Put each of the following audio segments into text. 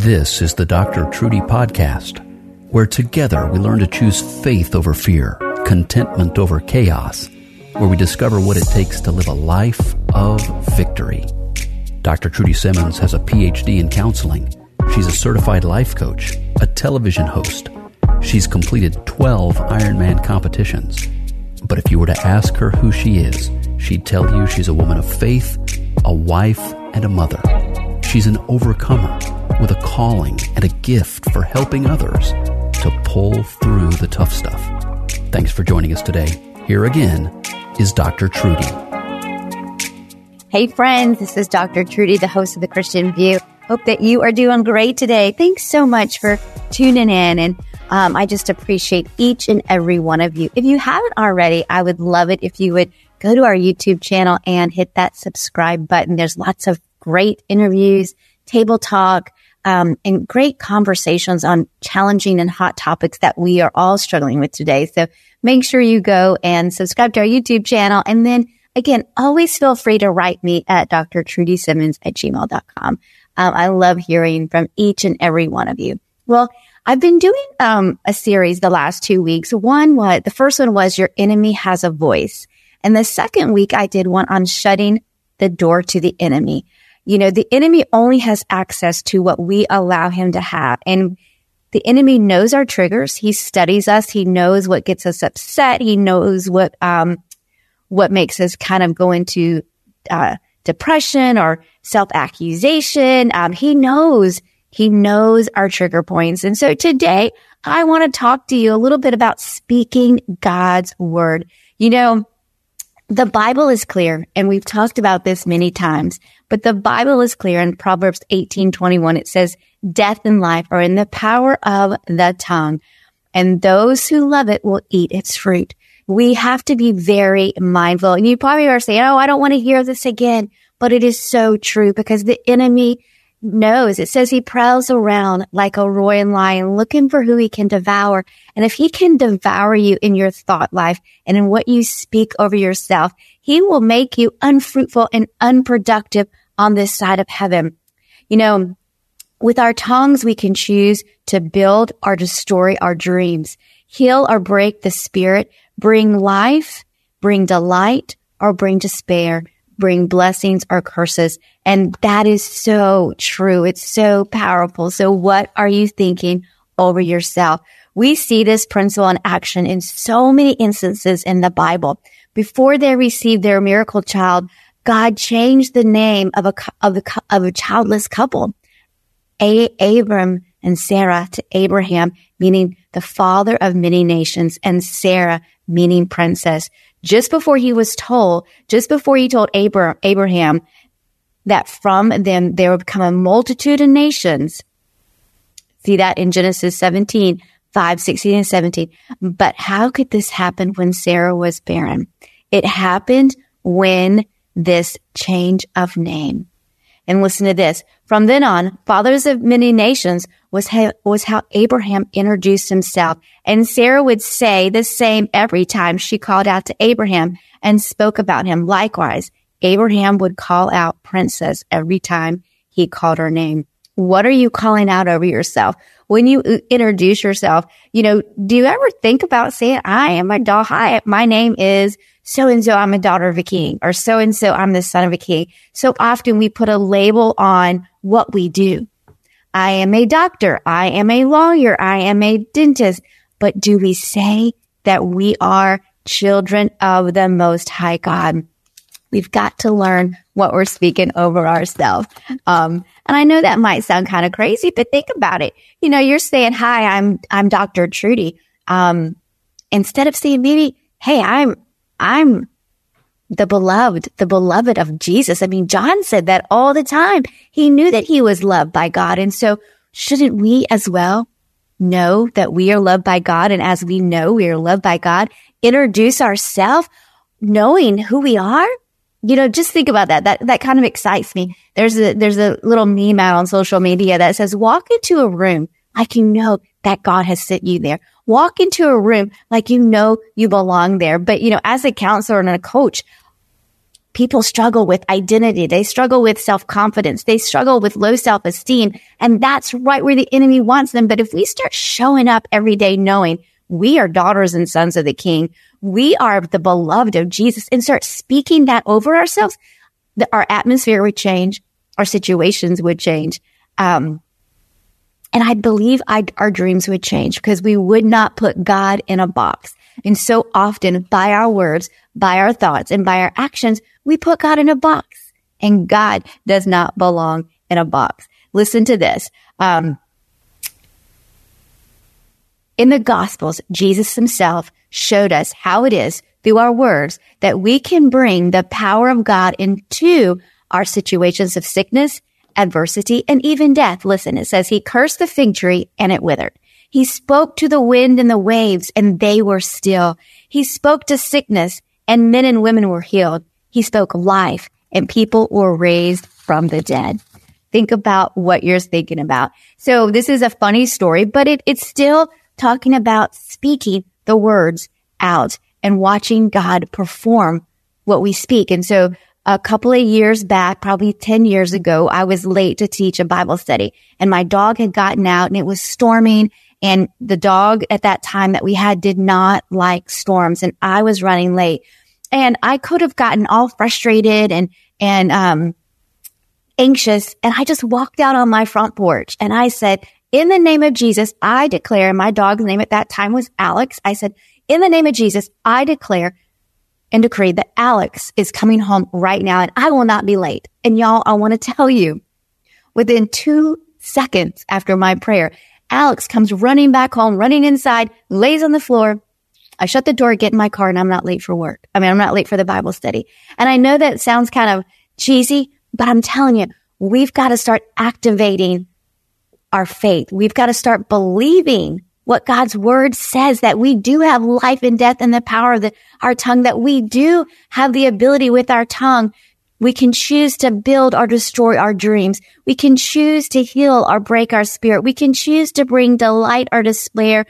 This is the Dr. Trudy Podcast, where together we learn to choose faith over fear, contentment over chaos, where we discover what it takes to live a life of victory. Dr. Trudy Simmons has a PhD in counseling. She's a certified life coach, a television host. She's completed 12 Ironman competitions. But if you were to ask her who she is, she'd tell you she's a woman of faith, a wife, and a mother. She's an overcomer with a calling and a gift for helping others to pull through the tough stuff. Thanks for joining us today. Here again is Dr. Trudy. Hey friends, this is Dr. Trudy, the host of the Christian View. Hope that you are doing great today. Thanks so much for tuning in and um, I just appreciate each and every one of you. If you haven't already, I would love it if you would go to our YouTube channel and hit that subscribe button. There's lots of great interviews, table talk, um, and great conversations on challenging and hot topics that we are all struggling with today. So make sure you go and subscribe to our YouTube channel. And then again, always feel free to write me at drtrudysimmons at gmail.com. Um, I love hearing from each and every one of you. Well, I've been doing um, a series the last two weeks. One what the first one was your enemy has a voice. And the second week I did one on shutting the door to the enemy. You know, the enemy only has access to what we allow him to have. And the enemy knows our triggers. He studies us. He knows what gets us upset. He knows what, um, what makes us kind of go into, uh, depression or self accusation. Um, he knows, he knows our trigger points. And so today I want to talk to you a little bit about speaking God's word. You know, the Bible is clear, and we've talked about this many times, but the Bible is clear in Proverbs 18:21. It says, "Death and life are in the power of the tongue, and those who love it will eat its fruit." We have to be very mindful. And you probably are saying, "Oh, I don't want to hear this again," but it is so true because the enemy knows. It says he prowls around like a roaring lion looking for who he can devour. And if he can devour you in your thought life and in what you speak over yourself, he will make you unfruitful and unproductive on this side of heaven. You know, with our tongues, we can choose to build or destroy our dreams, heal or break the spirit, bring life, bring delight, or bring despair bring blessings or curses. And that is so true. It's so powerful. So what are you thinking over yourself? We see this principle in action in so many instances in the Bible. Before they received their miracle child, God changed the name of a, of a, of a childless couple, a- Abram and Sarah to Abraham, meaning the father of many nations, and Sarah, meaning princess just before he was told, just before he told Abraham that from them there would come a multitude of nations. See that in Genesis 17, 5, 16, and 17. But how could this happen when Sarah was barren? It happened when this change of name. And listen to this. From then on, fathers of many nations was how, was how Abraham introduced himself. And Sarah would say the same every time she called out to Abraham and spoke about him. Likewise, Abraham would call out princess every time he called her name. What are you calling out over yourself? When you uh, introduce yourself, you know, do you ever think about saying, I am a doll. Hi, my name is so and so. I'm a daughter of a king or so and so. I'm the son of a king. So often we put a label on what we do. I am a doctor. I am a lawyer. I am a dentist. But do we say that we are children of the most high God? We've got to learn what we're speaking over ourselves. Um, and I know that might sound kind of crazy, but think about it. You know, you're saying, hi, I'm, I'm Dr. Trudy. Um, instead of saying maybe, hey, I'm, I'm the beloved, the beloved of Jesus. I mean, John said that all the time. He knew that he was loved by God. And so shouldn't we as well know that we are loved by God? And as we know we are loved by God, introduce ourselves knowing who we are? You know, just think about that. That, that kind of excites me. There's a, there's a little meme out on social media that says, walk into a room like you know that God has sent you there. Walk into a room like you know you belong there. But, you know, as a counselor and a coach, people struggle with identity. They struggle with self confidence. They struggle with low self esteem. And that's right where the enemy wants them. But if we start showing up every day knowing we are daughters and sons of the king, we are the beloved of Jesus and start speaking that over ourselves, the, our atmosphere would change. Our situations would change. Um, and I believe I'd, our dreams would change because we would not put God in a box. And so often by our words, by our thoughts and by our actions, we put God in a box and God does not belong in a box. Listen to this. Um, in the gospels, Jesus himself showed us how it is through our words that we can bring the power of God into our situations of sickness, adversity, and even death. Listen, it says he cursed the fig tree and it withered. He spoke to the wind and the waves and they were still. He spoke to sickness and men and women were healed. He spoke life and people were raised from the dead. Think about what you're thinking about. So this is a funny story, but it, it's still talking about speaking the words out and watching God perform what we speak. And so a couple of years back, probably 10 years ago, I was late to teach a Bible study and my dog had gotten out and it was storming and the dog at that time that we had did not like storms and I was running late. And I could have gotten all frustrated and, and, um, anxious. And I just walked out on my front porch and I said, in the name of Jesus, I declare, my dog's name at that time was Alex. I said, in the name of Jesus, I declare and decree that Alex is coming home right now and I will not be late. And y'all, I want to tell you, within two seconds after my prayer, Alex comes running back home, running inside, lays on the floor, I shut the door, get in my car, and I'm not late for work. I mean, I'm not late for the Bible study. And I know that sounds kind of cheesy, but I'm telling you, we've got to start activating our faith. We've got to start believing what God's word says that we do have life and death in the power of the, our tongue, that we do have the ability with our tongue. We can choose to build or destroy our dreams. We can choose to heal or break our spirit. We can choose to bring delight or despair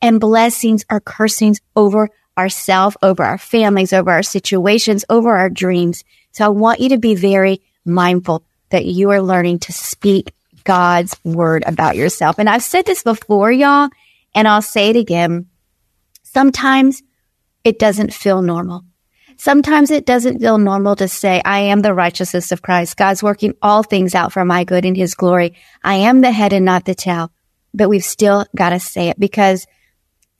and blessings or cursings over ourselves, over our families, over our situations, over our dreams. So I want you to be very mindful that you are learning to speak God's word about yourself. And I've said this before, y'all, and I'll say it again. Sometimes it doesn't feel normal. Sometimes it doesn't feel normal to say, I am the righteousness of Christ. God's working all things out for my good and his glory. I am the head and not the tail. But we've still got to say it because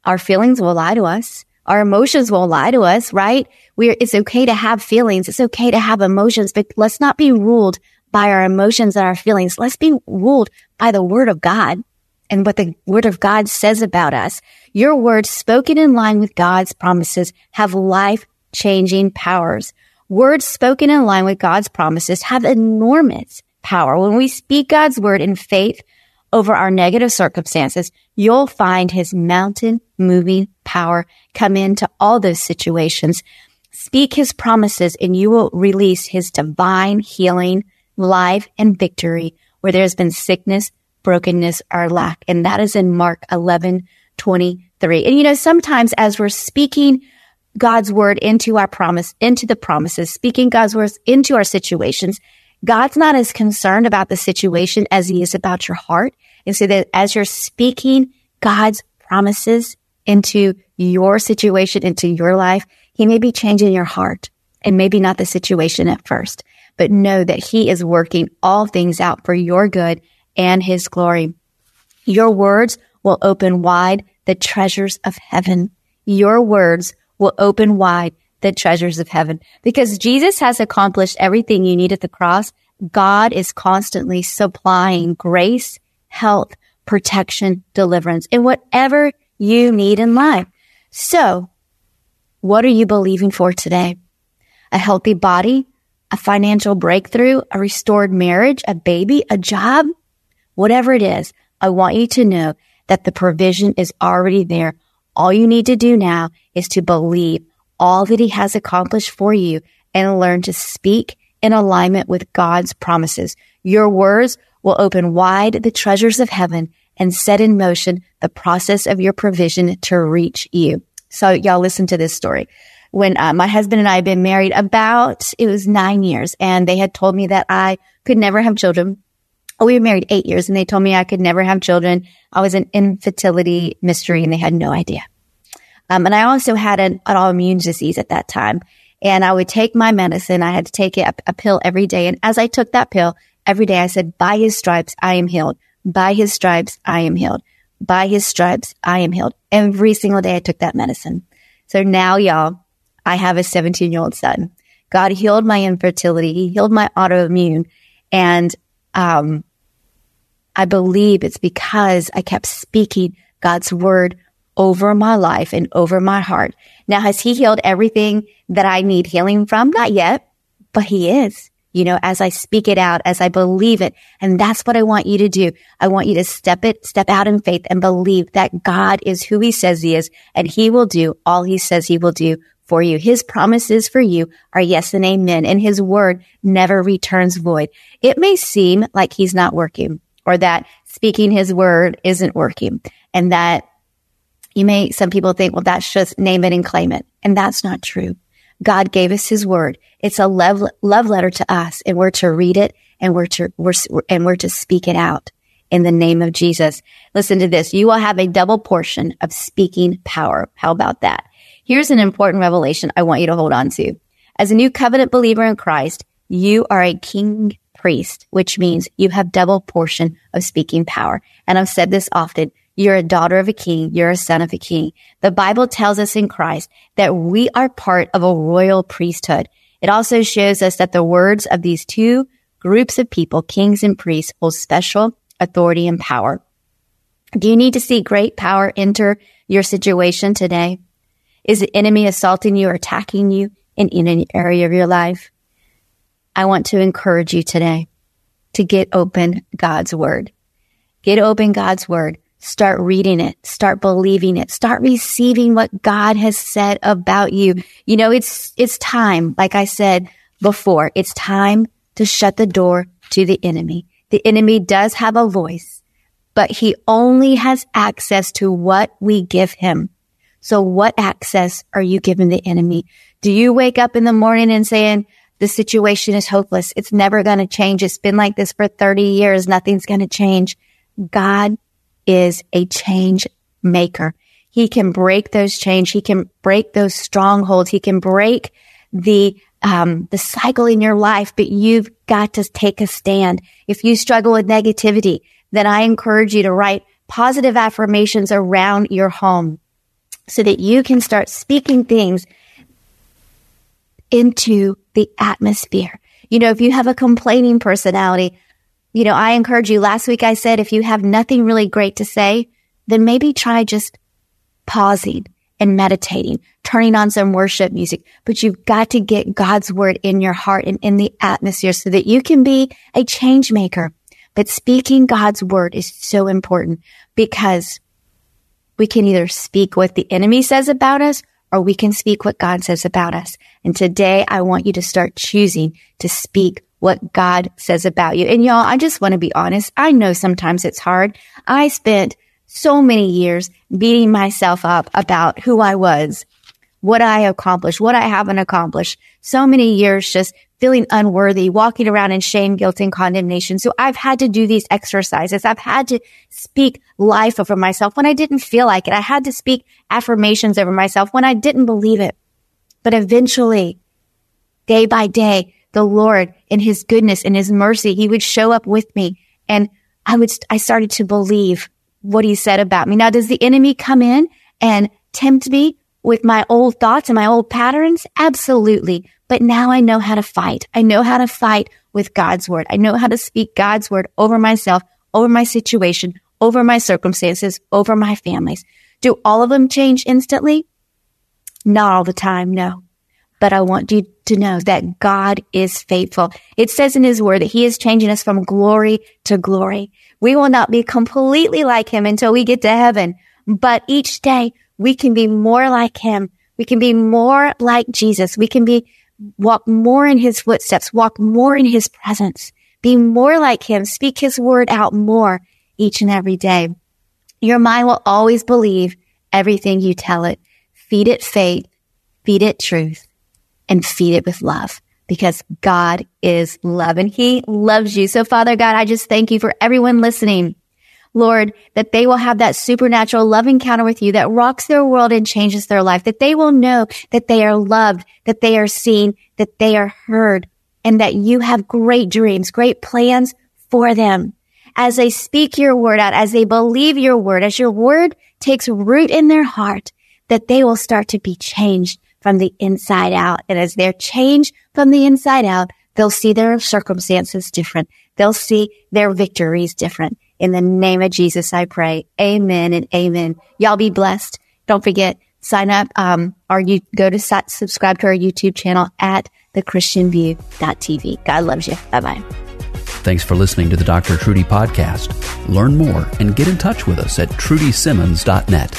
our feelings will lie to us. Our emotions will lie to us, right? We're, it's okay to have feelings. It's okay to have emotions, but let's not be ruled by our emotions and our feelings. Let's be ruled by the word of God and what the word of God says about us. Your words spoken in line with God's promises have life changing powers. Words spoken in line with God's promises have enormous power. When we speak God's word in faith, over our negative circumstances, you'll find his mountain moving power come into all those situations. Speak his promises and you will release his divine healing, life and victory where there's been sickness, brokenness or lack. And that is in Mark 11, 23. And you know, sometimes as we're speaking God's word into our promise, into the promises, speaking God's words into our situations, God's not as concerned about the situation as he is about your heart. And so that as you're speaking God's promises into your situation, into your life, he may be changing your heart and maybe not the situation at first, but know that he is working all things out for your good and his glory. Your words will open wide the treasures of heaven. Your words will open wide the treasures of heaven because Jesus has accomplished everything you need at the cross. God is constantly supplying grace health, protection, deliverance, and whatever you need in life. So what are you believing for today? a healthy body, a financial breakthrough, a restored marriage, a baby, a job, whatever it is, I want you to know that the provision is already there. All you need to do now is to believe all that he has accomplished for you and learn to speak in alignment with God's promises. Your words will open wide the treasures of heaven and set in motion the process of your provision to reach you. So y'all listen to this story. When uh, my husband and I had been married about, it was nine years and they had told me that I could never have children. Oh, we were married eight years and they told me I could never have children. I was an infertility mystery and they had no idea. Um, and I also had an, an autoimmune disease at that time and I would take my medicine. I had to take a, a pill every day. And as I took that pill every day, I said, by his stripes, I am healed. By his stripes, I am healed. By his stripes, I am healed. Every single day I took that medicine. So now, y'all, I have a 17 year old son. God healed my infertility. He healed my autoimmune. And, um, I believe it's because I kept speaking God's word over my life and over my heart. Now, has he healed everything that I need healing from? Not yet, but he is you know, as I speak it out, as I believe it. And that's what I want you to do. I want you to step it, step out in faith and believe that God is who he says he is and he will do all he says he will do for you. His promises for you are yes and amen. And his word never returns void. It may seem like he's not working or that speaking his word isn't working and that you may, some people think, well, that's just name it and claim it. And that's not true. God gave us his word. It's a love, love letter to us and we're to read it and we're to, we're, and we're to speak it out in the name of Jesus. Listen to this. You will have a double portion of speaking power. How about that? Here's an important revelation I want you to hold on to. As a new covenant believer in Christ, you are a king priest, which means you have double portion of speaking power. And I've said this often. You're a daughter of a king. You're a son of a king. The Bible tells us in Christ that we are part of a royal priesthood. It also shows us that the words of these two groups of people, kings and priests, hold special authority and power. Do you need to see great power enter your situation today? Is the enemy assaulting you or attacking you in, in an area of your life? I want to encourage you today to get open God's word. Get open God's word. Start reading it. Start believing it. Start receiving what God has said about you. You know, it's, it's time. Like I said before, it's time to shut the door to the enemy. The enemy does have a voice, but he only has access to what we give him. So what access are you giving the enemy? Do you wake up in the morning and saying, the situation is hopeless. It's never going to change. It's been like this for 30 years. Nothing's going to change. God is a change maker. He can break those chains. He can break those strongholds. He can break the, um, the cycle in your life, but you've got to take a stand. If you struggle with negativity, then I encourage you to write positive affirmations around your home so that you can start speaking things into the atmosphere. You know, if you have a complaining personality, you know, I encourage you. Last week I said if you have nothing really great to say, then maybe try just pausing and meditating, turning on some worship music. But you've got to get God's word in your heart and in the atmosphere so that you can be a change maker. But speaking God's word is so important because we can either speak what the enemy says about us or we can speak what God says about us. And today I want you to start choosing to speak what God says about you. And y'all, I just want to be honest. I know sometimes it's hard. I spent so many years beating myself up about who I was, what I accomplished, what I haven't accomplished. So many years just feeling unworthy, walking around in shame, guilt, and condemnation. So I've had to do these exercises. I've had to speak life over myself when I didn't feel like it. I had to speak affirmations over myself when I didn't believe it. But eventually, day by day, the Lord in his goodness and his mercy, he would show up with me and I would, I started to believe what he said about me. Now, does the enemy come in and tempt me with my old thoughts and my old patterns? Absolutely. But now I know how to fight. I know how to fight with God's word. I know how to speak God's word over myself, over my situation, over my circumstances, over my families. Do all of them change instantly? Not all the time. No but I want you to know that God is faithful. It says in his word that he is changing us from glory to glory. We will not be completely like him until we get to heaven, but each day we can be more like him. We can be more like Jesus. We can be walk more in his footsteps, walk more in his presence, be more like him, speak his word out more each and every day. Your mind will always believe everything you tell it. Feed it faith, feed it truth, and feed it with love because God is love and he loves you. So Father God, I just thank you for everyone listening. Lord, that they will have that supernatural love encounter with you that rocks their world and changes their life, that they will know that they are loved, that they are seen, that they are heard, and that you have great dreams, great plans for them. As they speak your word out, as they believe your word, as your word takes root in their heart, that they will start to be changed from the inside out. And as they're changed from the inside out, they'll see their circumstances different. They'll see their victories different. In the name of Jesus, I pray. Amen and amen. Y'all be blessed. Don't forget, sign up, um, or you go to subscribe to our YouTube channel at thechristianview.tv. God loves you. Bye bye. Thanks for listening to the Dr. Trudy podcast. Learn more and get in touch with us at trudysimmons.net.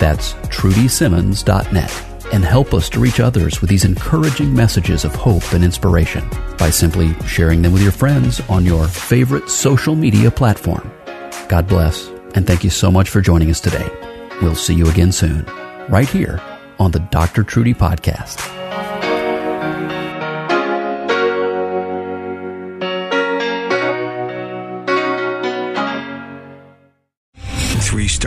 That's trudysimmons.net and help us to reach others with these encouraging messages of hope and inspiration by simply sharing them with your friends on your favorite social media platform. God bless, and thank you so much for joining us today. We'll see you again soon, right here on the Dr. Trudy Podcast.